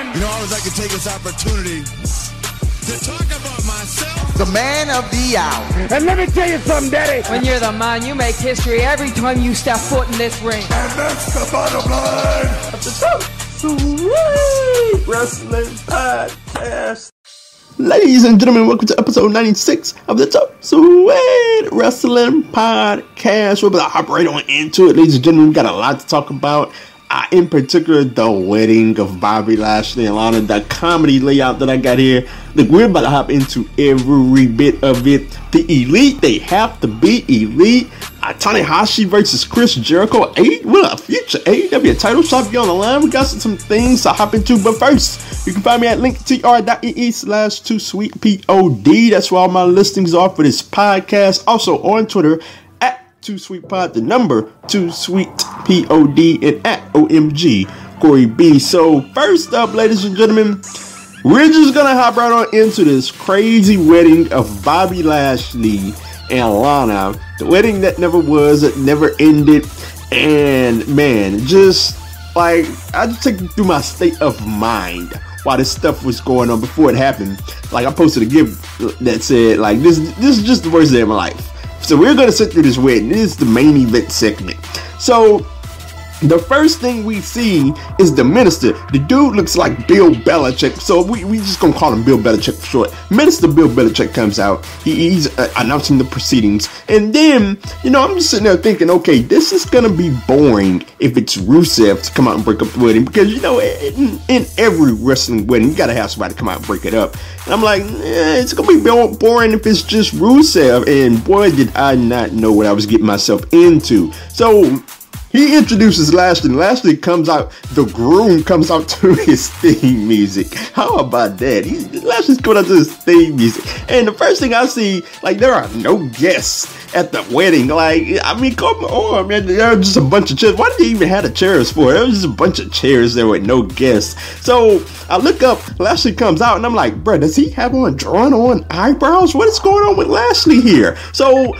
friend. You know, I would like to take this opportunity to talk about myself. The man of the hour. And let me tell you something, Daddy. When you're the man, you make history every time you step foot in this ring. And that's the bottom line. Of the Top Sweet Wrestling Podcast. Ladies and gentlemen, welcome to episode 96 of the Top Sweet Wrestling Podcast. We're about to hop right on into it, ladies and gentlemen. We got a lot to talk about. Uh, in particular, the wedding of Bobby Lashley and Lana, the comedy layout that I got here. Look, we're about to hop into every bit of it. The elite, they have to be elite. Uh, Tanahashi versus Chris Jericho. Eight, what a future AEW title shot be on the line. We got some, some things to hop into, but first, you can find me at linktr.ee slash two sweet pod. That's where all my listings are for this podcast. Also on Twitter Two Sweet Pod, the number Two Sweet Pod, and at OMG Corey B. So, first up, ladies and gentlemen, we're just gonna hop right on into this crazy wedding of Bobby Lashley and Lana. The wedding that never was, that never ended, and man, just like I just take you through my state of mind while this stuff was going on before it happened. Like I posted a gift that said, like this this is just the worst day of my life. So we're gonna sit through this wedding. This is the main event segment. So the first thing we see is the minister. The dude looks like Bill Belichick, so we, we just gonna call him Bill Belichick for short. Minister Bill Belichick comes out. He, he's uh, announcing the proceedings, and then you know I'm just sitting there thinking, okay, this is gonna be boring if it's Rusev to come out and break up the wedding because you know in, in every wrestling wedding you gotta have somebody come out and break it up. And I'm like, eh, it's gonna be boring if it's just Rusev, and boy did I not know what I was getting myself into. So he introduces Lashley. Lashley comes out. The groom comes out to his theme music. How about that? He, Lashley's coming out to his theme music. And the first thing I see, like, there are no guests at the wedding. Like, I mean, come on, man. There are just a bunch of chairs. Why did they even have the chairs for? There was just a bunch of chairs there with no guests. So I look up. Lashley comes out, and I'm like, bro, does he have on drawn on eyebrows? What is going on with Lashley here? So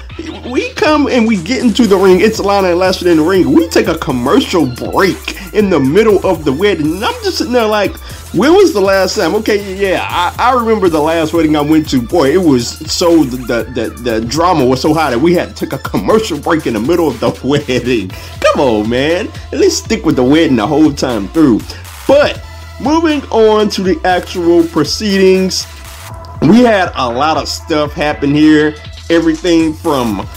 we come and we get into the ring. It's Lana and Lashley in the ring. We take a commercial break in the middle of the wedding. And I'm just sitting there like, when was the last time? Okay, yeah, I, I remember the last wedding I went to. Boy, it was so the, the the drama was so high that we had to take a commercial break in the middle of the wedding. Come on, man. At least stick with the wedding the whole time through. But moving on to the actual proceedings, we had a lot of stuff happen here. Everything from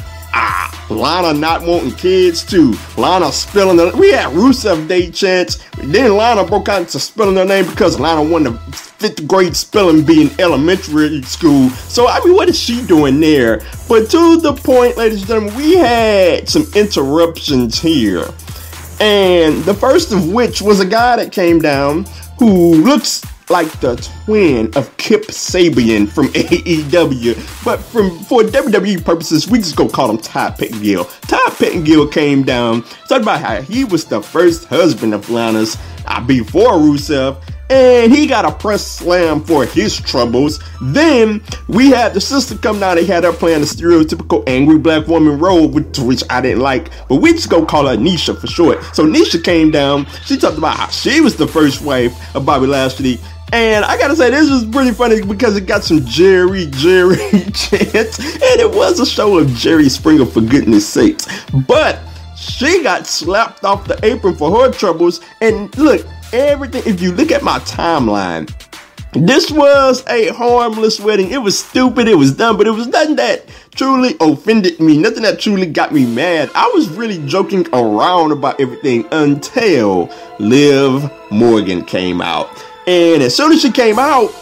Lana not wanting kids to Lana spilling the. We had Rusev Day chants. Then Lana broke out into spilling her name because Lana won the fifth grade spelling bee in elementary school. So I mean, what is she doing there? But to the point, ladies and gentlemen, we had some interruptions here. And the first of which was a guy that came down who looks like the twin of Kip Sabian from AEW. But from for WWE purposes, we just go call him Todd Pettengill. Todd Pettengill came down, talked about how he was the first husband of Lana's uh, before Rusev. And he got a press slam for his troubles. Then we had the sister come down. They had her playing the stereotypical angry black woman role, which, which I didn't like. But we just go call her Nisha for short. So Nisha came down. She talked about how she was the first wife of Bobby Lashley. And I gotta say, this was pretty funny because it got some Jerry, Jerry chants, and it was a show of Jerry Springer for goodness sakes. But she got slapped off the apron for her troubles. And look, everything, if you look at my timeline, this was a harmless wedding. It was stupid, it was dumb, but it was nothing that truly offended me, nothing that truly got me mad. I was really joking around about everything until Liv Morgan came out. And as soon as she came out,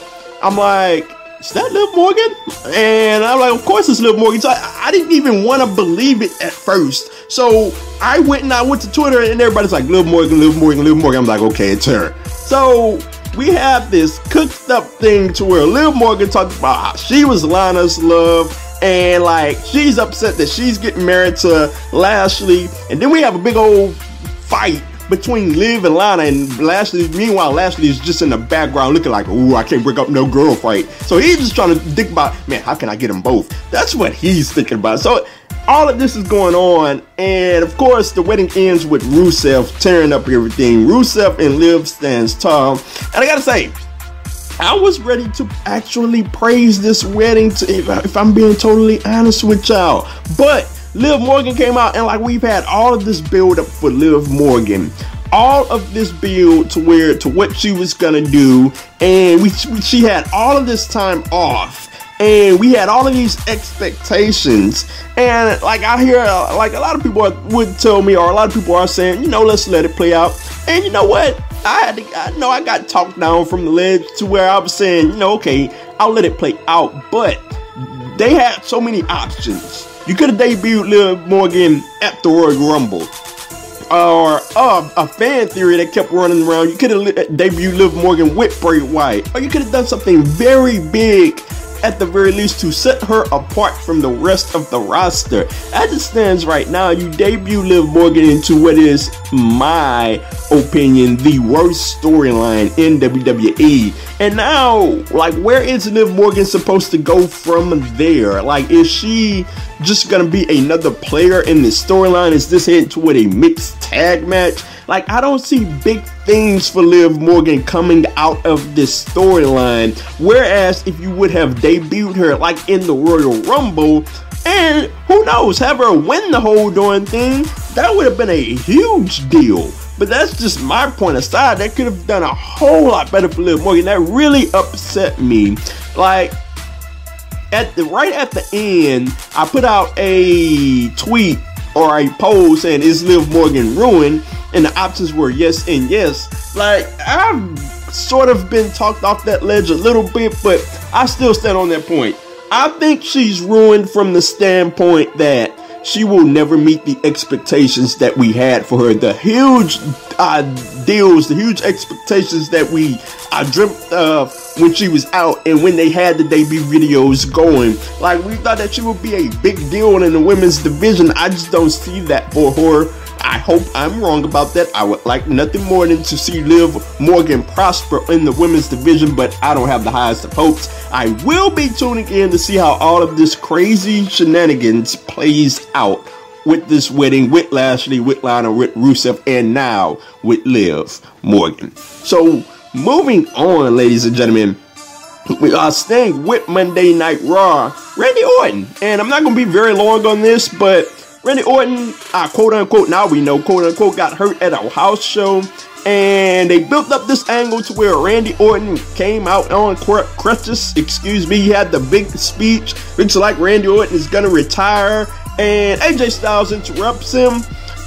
I'm like, is that Liv Morgan? And I'm like, of course it's Liv Morgan. So I, I didn't even want to believe it at first. So I went and I went to Twitter and everybody's like, Liv Morgan, Liv Morgan, Liv Morgan. I'm like, okay, it's her. So we have this cooked up thing to where Liv Morgan talked about how she was Lana's love and like she's upset that she's getting married to Lashley. And then we have a big old fight between Liv and Lana and Lashley. Meanwhile, Lashley is just in the background looking like, ooh, I can't break up no girl fight. So he's just trying to think about, man, how can I get them both? That's what he's thinking about. So all of this is going on, and of course, the wedding ends with Rusev tearing up everything. Rusev and Liv stands tall, and I gotta say, I was ready to actually praise this wedding, to, if, if I'm being totally honest with y'all. But Liv Morgan came out, and like we've had all of this build up for Liv Morgan. All of this build to where to what she was gonna do. And we she had all of this time off. And we had all of these expectations. And like i hear like a lot of people would tell me or a lot of people are saying you know let's let it play out. And you know what? I had to i know i got talked down from the ledge to where i was saying you know okay i'll let it play out. But they had so many options you could have debuted Liv Morgan at the Royal Rumble or uh, a fan theory that kept running around. You could have debuted Liv Morgan with Bray Wyatt, or you could have done something very big at the very least to set her apart from the rest of the roster. As it stands right now, you debut Liv Morgan into what is my opinion the worst storyline in WWE. And now, like, where is Liv Morgan supposed to go from there? Like, is she just gonna be another player in this storyline? Is this heading toward a mixed tag match? Like, I don't see big things for Liv Morgan coming out of this storyline. Whereas, if you would have debuted her like in the Royal Rumble, and who knows, have her win the whole darn thing, that would have been a huge deal. But that's just my point aside. That could have done a whole lot better for Liv Morgan. That really upset me. Like, at the right at the end, I put out a tweet or a poll saying is Liv Morgan ruined, and the options were yes and yes. Like I've sort of been talked off that ledge a little bit, but I still stand on that point. I think she's ruined from the standpoint that she will never meet the expectations that we had for her. The huge uh, deals, the huge expectations that we I dreamt of when she was out and when they had the debut videos going. Like we thought that she would be a big deal in the women's division. I just don't see that for her. I hope I'm wrong about that. I would like nothing more than to see Liv Morgan prosper in the women's division, but I don't have the highest of hopes. I will be tuning in to see how all of this crazy shenanigans plays out with this wedding with Lashley, with Lana, with Rusev, and now with Liv Morgan. So, moving on, ladies and gentlemen, we are staying with Monday Night Raw, Randy Orton. And I'm not going to be very long on this, but Randy Orton, uh, quote unquote, now we know, quote unquote, got hurt at a house show. And they built up this angle to where Randy Orton came out on crutches. Excuse me, he had the big speech. Looks like Randy Orton is going to retire. And AJ Styles interrupts him.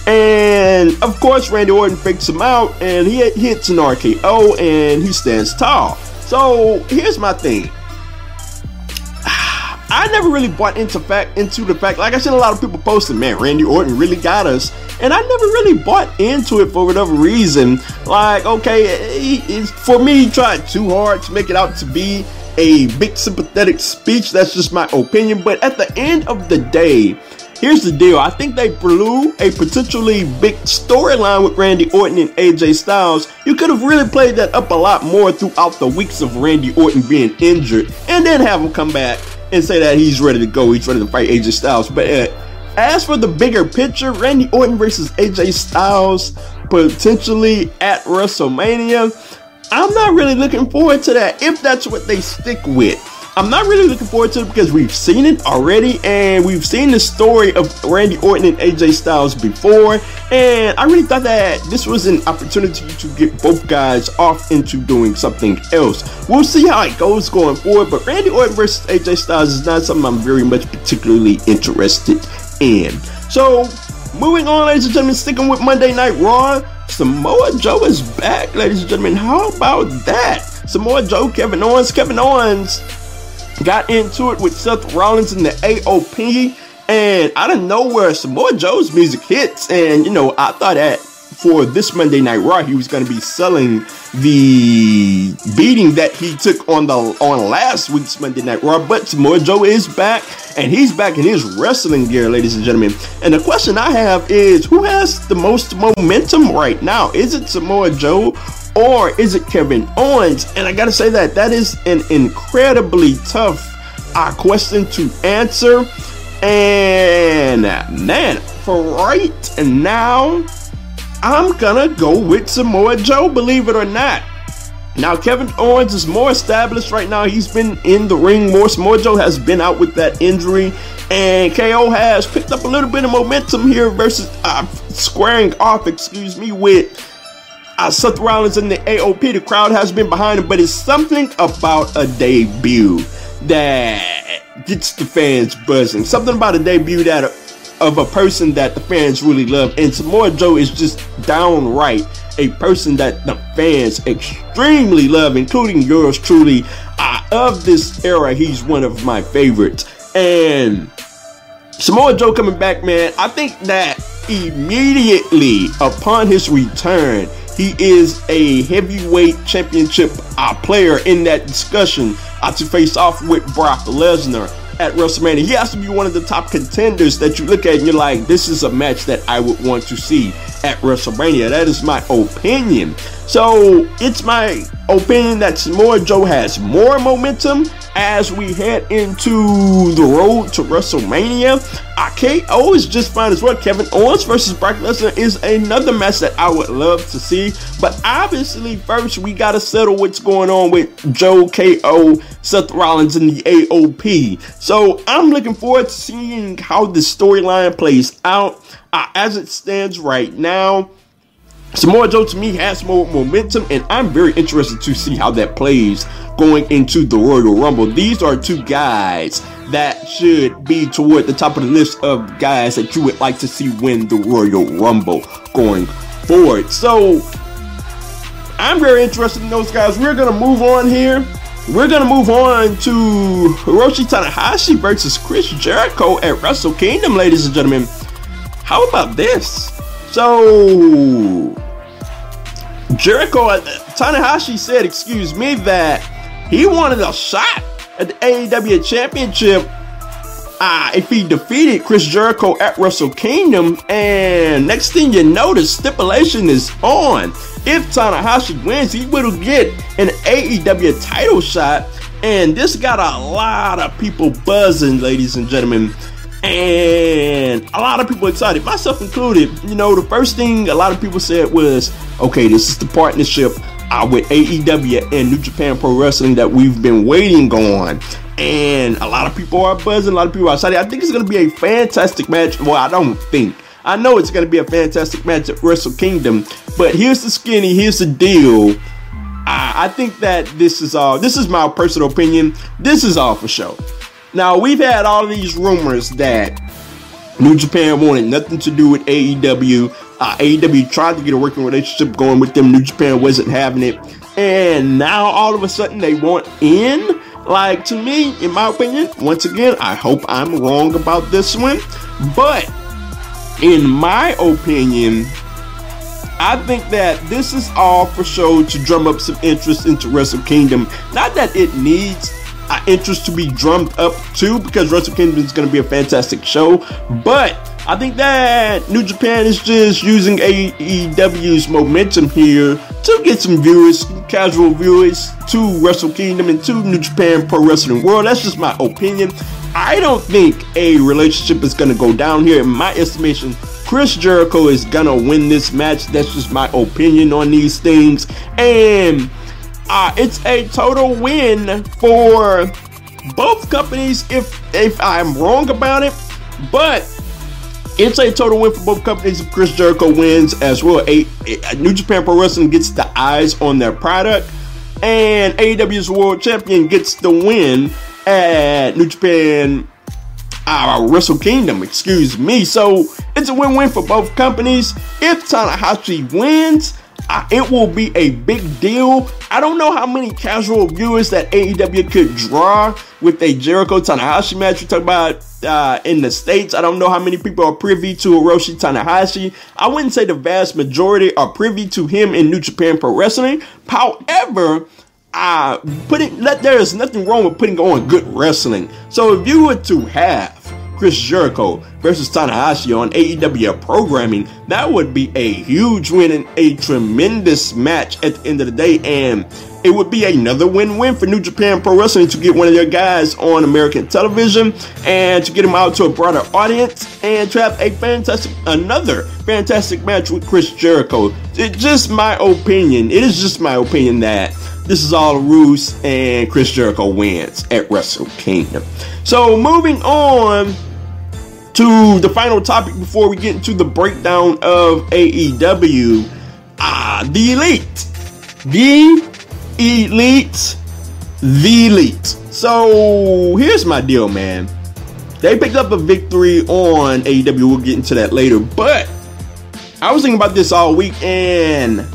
And of course, Randy Orton fakes him out and he hits an RKO and he stands tall. So here's my thing. I never really bought into fact into the fact. Like I seen a lot of people posting, man, Randy Orton really got us, and I never really bought into it for whatever reason. Like, okay, he, for me, he tried too hard to make it out to be a big sympathetic speech. That's just my opinion. But at the end of the day, Here's the deal. I think they blew a potentially big storyline with Randy Orton and AJ Styles. You could have really played that up a lot more throughout the weeks of Randy Orton being injured and then have him come back and say that he's ready to go. He's ready to fight AJ Styles. But uh, as for the bigger picture, Randy Orton versus AJ Styles potentially at WrestleMania, I'm not really looking forward to that if that's what they stick with. I'm not really looking forward to it because we've seen it already and we've seen the story of Randy Orton and AJ Styles before. And I really thought that this was an opportunity to get both guys off into doing something else. We'll see how it goes going forward, but Randy Orton versus AJ Styles is not something I'm very much particularly interested in. So, moving on, ladies and gentlemen, sticking with Monday Night Raw. Samoa Joe is back, ladies and gentlemen. How about that? Samoa Joe, Kevin Owens. Kevin Owens got into it with Seth Rollins in the AOP, and out of nowhere, Samoa Joe's music hits, and you know, I thought that for this Monday Night Raw, he was going to be selling the beating that he took on the on last week's Monday Night Raw. But Samoa Joe is back, and he's back in his wrestling gear, ladies and gentlemen. And the question I have is, who has the most momentum right now? Is it Samoa Joe or is it Kevin Owens? And I gotta say that that is an incredibly tough uh, question to answer. And man, for right now, I'm gonna go with Samoa Joe, believe it or not. Now, Kevin Owens is more established right now. He's been in the ring more. Samoa Joe has been out with that injury. And KO has picked up a little bit of momentum here versus uh, squaring off, excuse me, with uh, Seth Rollins in the AOP. The crowd has been behind him, but it's something about a debut that gets the fans buzzing. Something about a debut that of a person that the fans really love. And Samoa Joe is just downright a person that the fans extremely love, including yours truly. Uh, of this era, he's one of my favorites. And Samoa Joe coming back, man, I think that immediately upon his return, he is a heavyweight championship uh, player in that discussion uh, to face off with Brock Lesnar at WrestleMania. He has to be one of the top contenders that you look at and you're like, this is a match that I would want to see at WrestleMania. That is my opinion. So it's my opinion that Samoa Joe has more momentum as we head into the road to WrestleMania. KO is just fine as well. Kevin Owens versus Brock Lesnar is another match that I would love to see. But obviously, first we gotta settle what's going on with Joe KO, Seth Rollins, and the AOP. So I'm looking forward to seeing how the storyline plays out. Uh, as it stands right now, Samoa Joe to me has more momentum, and I'm very interested to see how that plays going into the Royal Rumble. These are two guys that should be toward the top of the list of guys that you would like to see win the Royal Rumble going forward. So I'm very interested in those guys. We're gonna move on here. We're gonna move on to Hiroshi Tanahashi versus Chris Jericho at Wrestle Kingdom, ladies and gentlemen. How about this? So Jericho, uh, Tanahashi said, excuse me, that he wanted a shot at the AEW Championship uh, if he defeated Chris Jericho at Wrestle Kingdom. And next thing you know, the stipulation is on. If Tanahashi wins, he will get an AEW title shot. And this got a lot of people buzzing, ladies and gentlemen and a lot of people excited, myself included. You know, the first thing a lot of people said was, okay, this is the partnership uh, with AEW and New Japan Pro Wrestling that we've been waiting on. And a lot of people are buzzing, a lot of people are excited. I think it's going to be a fantastic match. Well, I don't think. I know it's going to be a fantastic match at Wrestle Kingdom, but here's the skinny, here's the deal. I, I think that this is all, this is my personal opinion. This is all for show. Now, we've had all of these rumors that New Japan wanted nothing to do with AEW. Uh, AEW tried to get a working relationship going with them. New Japan wasn't having it. And now all of a sudden they want in. Like, to me, in my opinion, once again, I hope I'm wrong about this one. But, in my opinion, I think that this is all for show to drum up some interest into Wrestle Kingdom. Not that it needs interest to be drummed up too because Wrestle Kingdom is going to be a fantastic show. But I think that New Japan is just using AEW's momentum here to get some viewers, casual viewers, to Wrestle Kingdom and to New Japan Pro Wrestling World. That's just my opinion. I don't think a relationship is going to go down here. In my estimation, Chris Jericho is going to win this match. That's just my opinion on these things. And uh, it's a total win for both companies if if I'm wrong about it, but it's a total win for both companies if Chris Jericho wins as well. A, a, New Japan Pro Wrestling gets the eyes on their product, and AEW's World Champion gets the win at New Japan uh, Wrestle Kingdom, excuse me. So it's a win-win for both companies. If Tanahashi wins, uh, it will be a big deal. I don't know how many casual viewers that AEW could draw with a Jericho Tanahashi match. We talk about uh, in the States. I don't know how many people are privy to Hiroshi Tanahashi. I wouldn't say the vast majority are privy to him in New Japan Pro Wrestling. However, uh, putting let there is nothing wrong with putting on good wrestling. So if you were to have Chris Jericho versus Tanahashi on AEW programming, that would be a huge win and a tremendous match at the end of the day. And it would be another win-win for New Japan Pro Wrestling to get one of their guys on American television and to get him out to a broader audience and to have a fantastic, another fantastic match with Chris Jericho. It's just my opinion. It is just my opinion that this is all a ruse and Chris Jericho wins at Wrestle Kingdom. So moving on to the final topic before we get into the breakdown of AEW. Ah, the elite. The elite. The elite. So here's my deal, man. They picked up a victory on AEW. We'll get into that later. But I was thinking about this all week and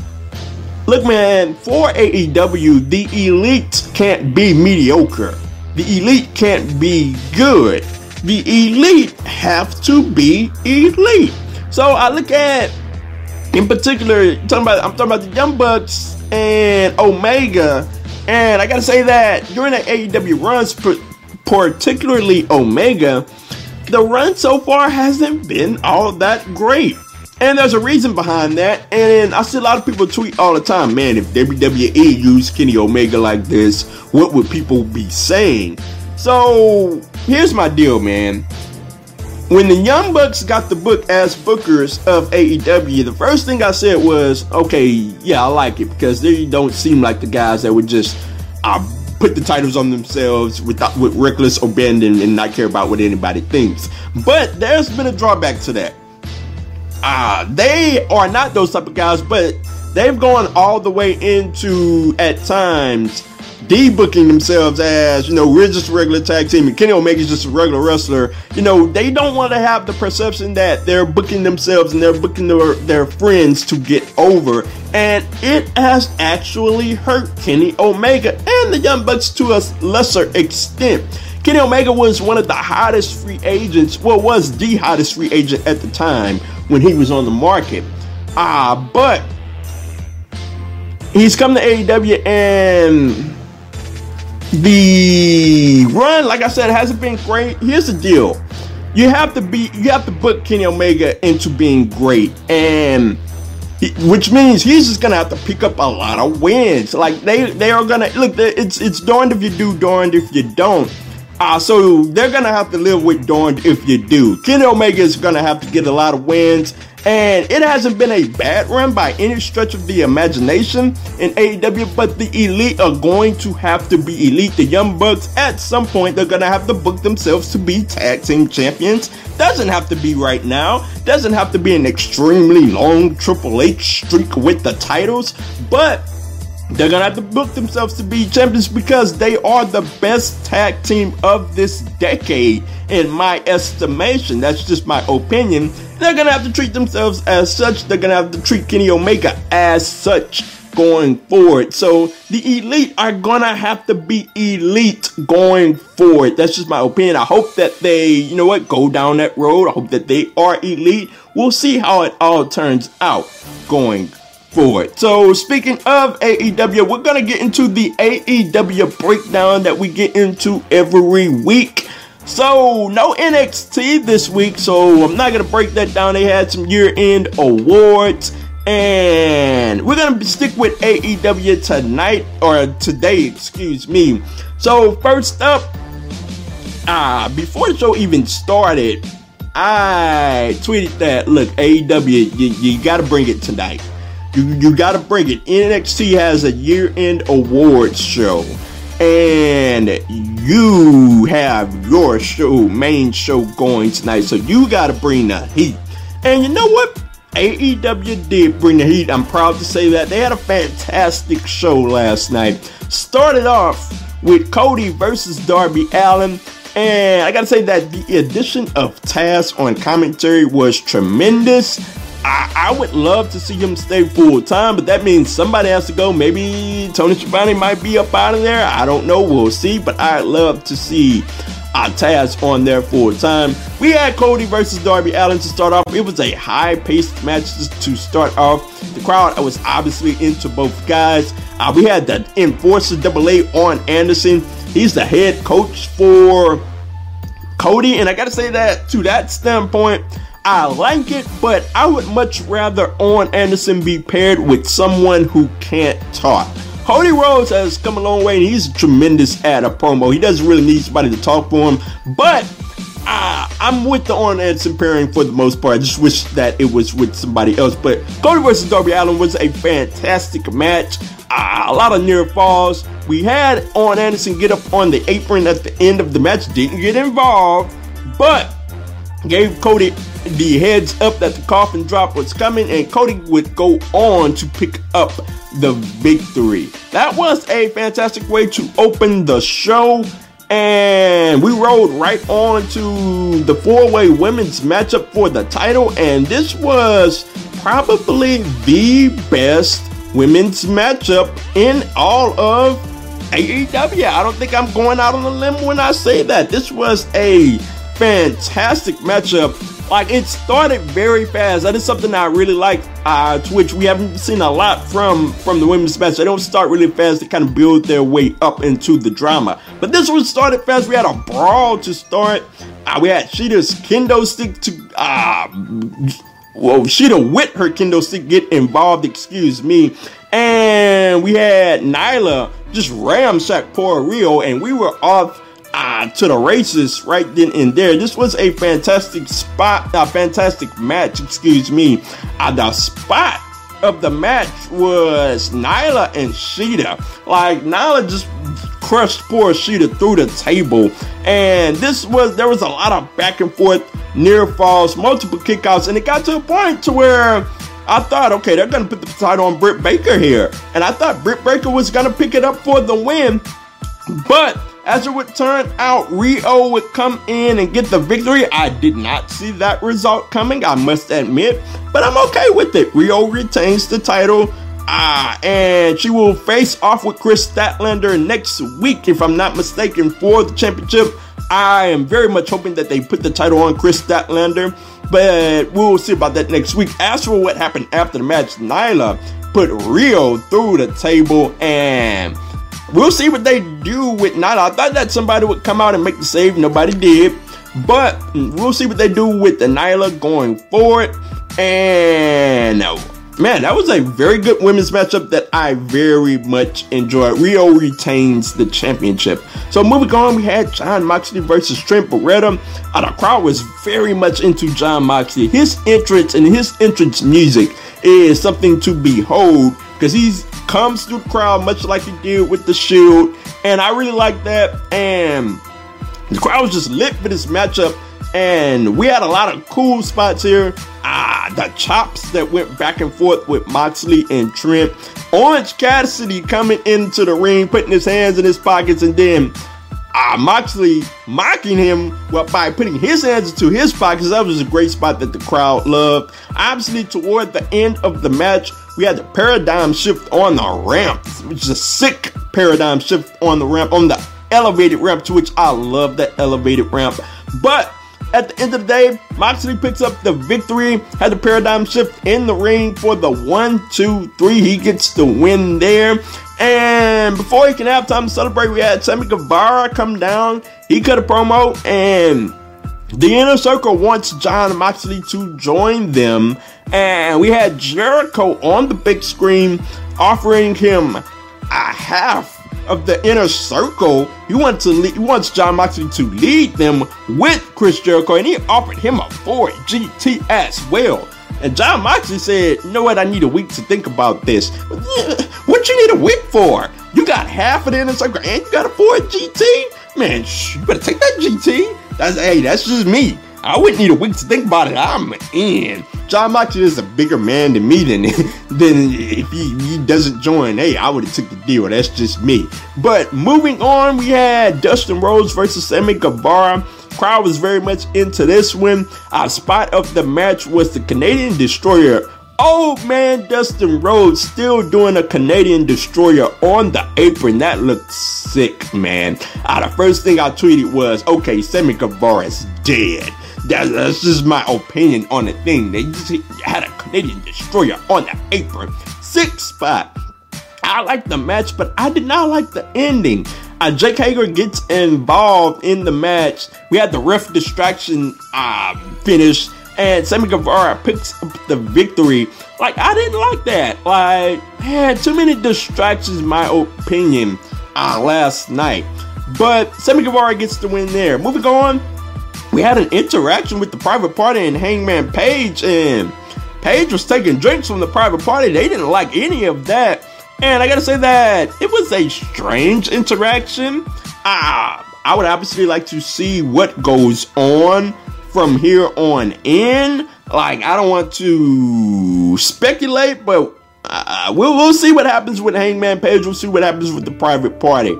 look, man, for AEW, the elite can't be mediocre. The elite can't be good the elite have to be elite. So I look at, in particular, talking about I'm talking about the Young Bucks and Omega, and I gotta say that during the AEW runs, particularly Omega, the run so far hasn't been all that great. And there's a reason behind that. And I see a lot of people tweet all the time, man, if WWE used Kenny Omega like this, what would people be saying? So here's my deal, man. When the Young Bucks got the book as bookers of AEW, the first thing I said was, okay, yeah, I like it because they don't seem like the guys that would just uh, put the titles on themselves without with reckless abandon and not care about what anybody thinks. But there's been a drawback to that. Uh, they are not those type of guys, but they've gone all the way into at times debooking themselves as, you know, we're just a regular tag team and Kenny Omega's just a regular wrestler, you know, they don't want to have the perception that they're booking themselves and they're booking their, their friends to get over. And it has actually hurt Kenny Omega and the Young Bucks to a lesser extent. Kenny Omega was one of the hottest free agents, well, was the hottest free agent at the time when he was on the market. Ah, uh, but he's come to AEW and the run, like I said, hasn't been great. Here's the deal: you have to be, you have to put Kenny Omega into being great, and which means he's just gonna have to pick up a lot of wins. Like they, they are gonna look. It's it's darned if you do, darned if you don't. Uh, so they're gonna have to live with darned if you do. Kenny Omega is gonna have to get a lot of wins and it hasn't been a bad run by any stretch of the imagination in AEW, but the elite are going to have to be elite. The Young Bucks, at some point, they're going to have to book themselves to be tag team champions. Doesn't have to be right now, doesn't have to be an extremely long Triple H streak with the titles, but they're gonna have to book themselves to be champions because they are the best tag team of this decade, in my estimation. That's just my opinion. They're gonna have to treat themselves as such. They're gonna have to treat Kenny Omega as such going forward. So the elite are gonna have to be elite going forward. That's just my opinion. I hope that they, you know what, go down that road. I hope that they are elite. We'll see how it all turns out going forward. So speaking of AEW, we're gonna get into the AEW breakdown that we get into every week. So, no NXT this week, so I'm not to break that down. They had some year end awards, and we're to stick with AEW tonight, or today, excuse me. So, first up, uh, before the show even started, I tweeted that look, AEW, you, you got to bring it tonight. You, you got to bring it. NXT has a year end awards show and you have your show, main show going tonight, so you got to bring the heat. And you know what? AEW did bring the heat. I'm proud to say that. They had a fantastic show last night. Started off with Cody versus Darby Allin. And I gotta say that the addition of Taz on commentary was tremendous. I, I, would love to see him stay full time, but that means somebody has to go. Maybe Tony Schiavone might be up out of there. I don't know. We'll see. But I'd love to see Taz on there full time. We had Cody versus Darby Allin to start off. It was a high paced match to start off. The crowd was obviously into both guys. Uh, we had the Enforcer Double A Arn Anderson. He's the head coach for Cody, and I gotta say that to that standpoint. I like it, but I would much rather Arn Anderson be paired with someone who can't talk. Cody Rhodes has come a long way and he's tremendous at a promo. He doesn't really need somebody to talk for him, but uh, I'm with the Arn Anderson pairing for the most part. I just wish that it was with somebody else. But Cody versus Darby Allin was a fantastic match. Uh, a lot of near falls. We had Arn Anderson get up on the apron at the end of the match. Didn't get involved, but gave Cody the heads up that the coffin drop was coming, and Cody would go on to pick up the victory. That was a fantastic way to open the show. And we rolled right on to the four way women's matchup for the title. And this was probably the best women's matchup in all of AEW. I don't think I'm going out on a limb when I say that. This was a fantastic matchup. Like it started very fast. That is something I really like. Uh, to which we haven't seen a lot from from the women's match. They don't start really fast. They kind of build their way up into the drama. But this one started fast. We had a brawl to start. Uh, we had Shida's kendo stick to. Uh, well, Shida with her kendo stick get involved. Excuse me. And we had Nyla just ramshack poor Riho, and we were off to the races right then and there. This was a fantastic spot, a fantastic match, excuse me. Uh, the spot of the match was Nyla and Shida. Like, Nyla just crushed poor Shida through the table. And this was, there was a lot of back and forth, near falls, multiple kickouts, and it got to a point to where I thought, okay, they're gonna put the title on Britt Baker here. And I thought Britt Baker was gonna pick it up for the win. But as it would turn out, Riho would come in and get the victory. I did not see that result coming, I must admit, but I'm okay with it. Riho retains the title. Ah, and she will face off with Kris Statlander next week, if I'm not mistaken, for the championship. I am very much hoping that they put the title on Kris Statlander, but we'll see about that next week. As for what happened after the match, Nyla put Riho through the table and We'll see what they do with Nyla. I thought that somebody would come out and make the save. Nobody did. But we'll see what they do with the Nyla going forward. And man, that was a very good women's matchup that I very much enjoyed. Riho retains the championship. So moving on, we had Jon Moxley versus Trent Beretta. Uh, the crowd was very much into Jon Moxley. His entrance and his entrance music is something to behold because he's comes through the crowd much like he did with the Shield, and I really like that. And the crowd was just lit for this matchup, and we had a lot of cool spots here. Ah, the chops that went back and forth with Moxley and Trent. Orange Cassidy coming into the ring, putting his hands in his pockets, and then uh, Moxley mocking him well, by putting his hands into his pockets. That was a great spot that the crowd loved. Obviously, toward the end of the match, we had the paradigm shift on the ramp, which is a sick paradigm shift on the ramp, on the elevated ramp, to which I love that elevated ramp. But at the end of the day, Moxley picks up the victory, had the paradigm shift in the ring for the one, two, three. He gets the win there. And before he can have time to celebrate, we had Sammy Guevara come down. He cut a promo, and the inner circle wants Jon Moxley to join them and we had Jericho on the big screen offering him a half of the inner circle. He wants to lead, he wants Jon Moxley to lead them with Chris Jericho, and he offered him a Ford GT as well. And Jon Moxley said, "You know what? I need a week to think about this. What you need a week for? You got half of the inner circle, and you got a Ford GT. Man, shh, you better take that GT. That's hey, that's just me. I wouldn't need a week to think about it. I'm in. Jon Moxley is a bigger man than me than, than if he, he doesn't join. Hey, I would have took the deal. That's just me. But moving on, we had Dustin Rhodes versus Sammy Guevara. Crowd was very much into this one. Our spot of the match was the Canadian Destroyer old man Dustin Rhodes still doing a Canadian destroyer on the apron. That looked sick, man. Uh, the first thing I tweeted was, okay, Sammy Guevara is dead. That's, that's just my opinion on the thing. They just had a Canadian destroyer on the apron. Six spot. I like the match, but I did not like the ending. Uh, Jake Hager gets involved in the match. We had the ref distraction uh, finish. And Sammy Guevara picks up the victory. Like, I didn't like that. Like, man, too many distractions, my opinion, uh, last night. But Sammy Guevara gets the win there. Moving on, we had an interaction with the private party and Hangman Page, and Page was taking drinks from the private party. They didn't like any of that. And I gotta say that it was a strange interaction. Ah, I would obviously like to see what goes on from here on in. Like, I don't want to speculate, but uh, we'll, we'll see what happens with Hangman Page. We'll see what happens with the private party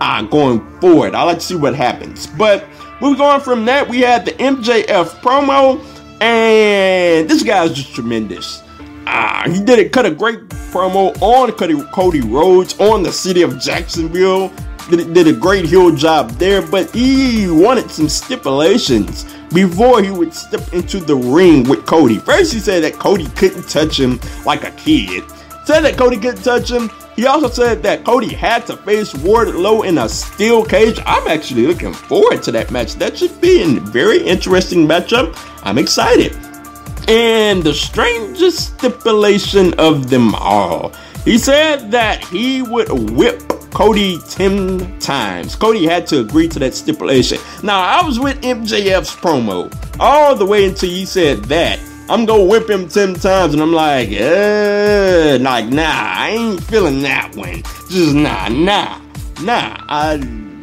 uh, going forward. I like to see what happens. But moving on from that, we had the MJF promo, and this guy's just tremendous. Uh, he did it, cut a great promo on Cody, Cody Rhodes, on the city of Jacksonville. Did, did a great heel job there, but he wanted some stipulations before he would step into the ring with Cody. First, he said that Cody couldn't touch him like a kid. Said that Cody couldn't touch him. He also said that Cody had to face Wardlow in a steel cage. I'm actually looking forward to that match. That should be a very interesting matchup. I'm excited. And the strangest stipulation of them all, he said that he would whip Cody 10 times. Cody had to agree to that stipulation. Now, I was with MJF's promo all the way until he said that. I'm gonna whip him 10 times, and I'm like, uh, like, nah, I ain't feeling that one. Just nah, nah, nah, I,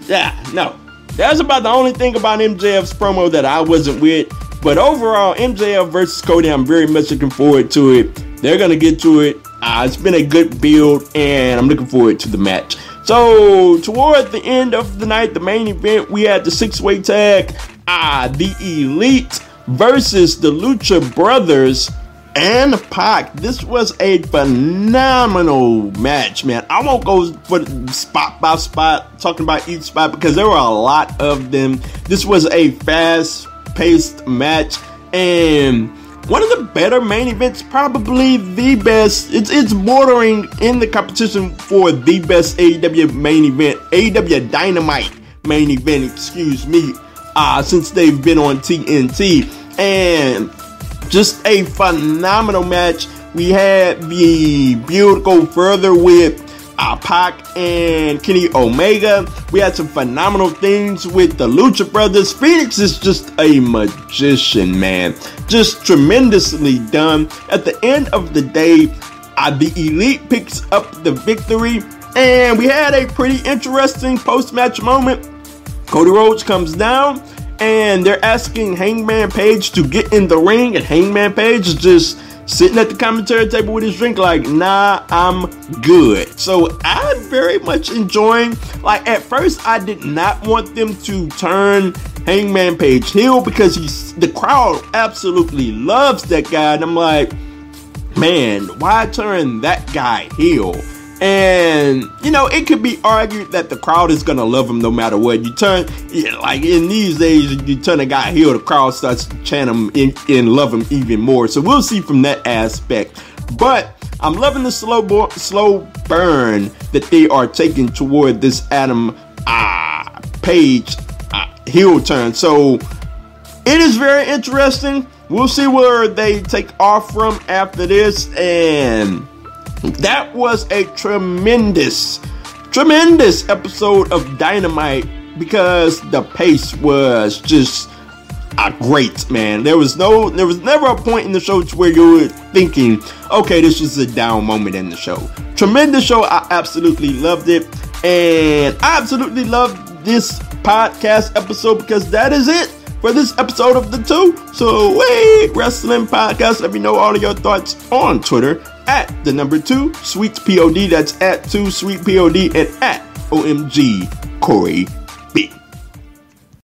yeah, no. That's about the only thing about MJF's promo that I wasn't with. But overall, MJF versus Cody, I'm very much looking forward to it. They're gonna get to it. Uh, it's been a good build, and I'm looking forward to the match. So, toward the end of the night, the main event, we had the six way tag, ah, the Elite versus the Lucha Brothers and Pac. This was a phenomenal match, man. I won't go for spot by spot, talking about each spot because there were a lot of them. This was a fast paced match and one of the better main events, probably the best. It's it's bordering in the competition for the best AEW main event, AEW Dynamite main event. Excuse me. Uh, since they've been on TNT, and just a phenomenal match. We had the go further with uh, and Kenny Omega. We had some phenomenal things with the Lucha Brothers. Fenix is just a magician, man. Just tremendously done. At the end of the day, uh, the Elite picks up the victory. And we had a pretty interesting post match moment. Cody Rhodes comes down and they're asking Hangman Page to get in the ring, and Hangman Page just sitting at the commentary table with his drink, like, nah, I'm good. So I'm very much enjoying. Like at first, I did not want them to turn Hangman Page heel because he's the crowd absolutely loves that guy, and I'm like, man, why turn that guy heel? And you know, it could be argued that the crowd is gonna love him no matter what. You turn, like in these days, you turn a guy heel, the crowd starts to chant him and, and love him even more. So we'll see from that aspect. But I'm loving the slow bo- slow burn that they are taking toward this Adam uh, Page uh, heel turn. So it is very interesting. We'll see where they take off from after this and that was a tremendous, tremendous episode of Dynamite because the pace was just a great, man. There was no, there was never a point in the show where you were thinking, okay, this is a down moment in the show. Tremendous show. I absolutely loved it. And I absolutely loved this podcast episode because that is it for this episode of the two. So wait, wrestling podcast. Let me know all of your thoughts on Twitter at the number two sweet pod. That's at two sweet pod and at omg Corey.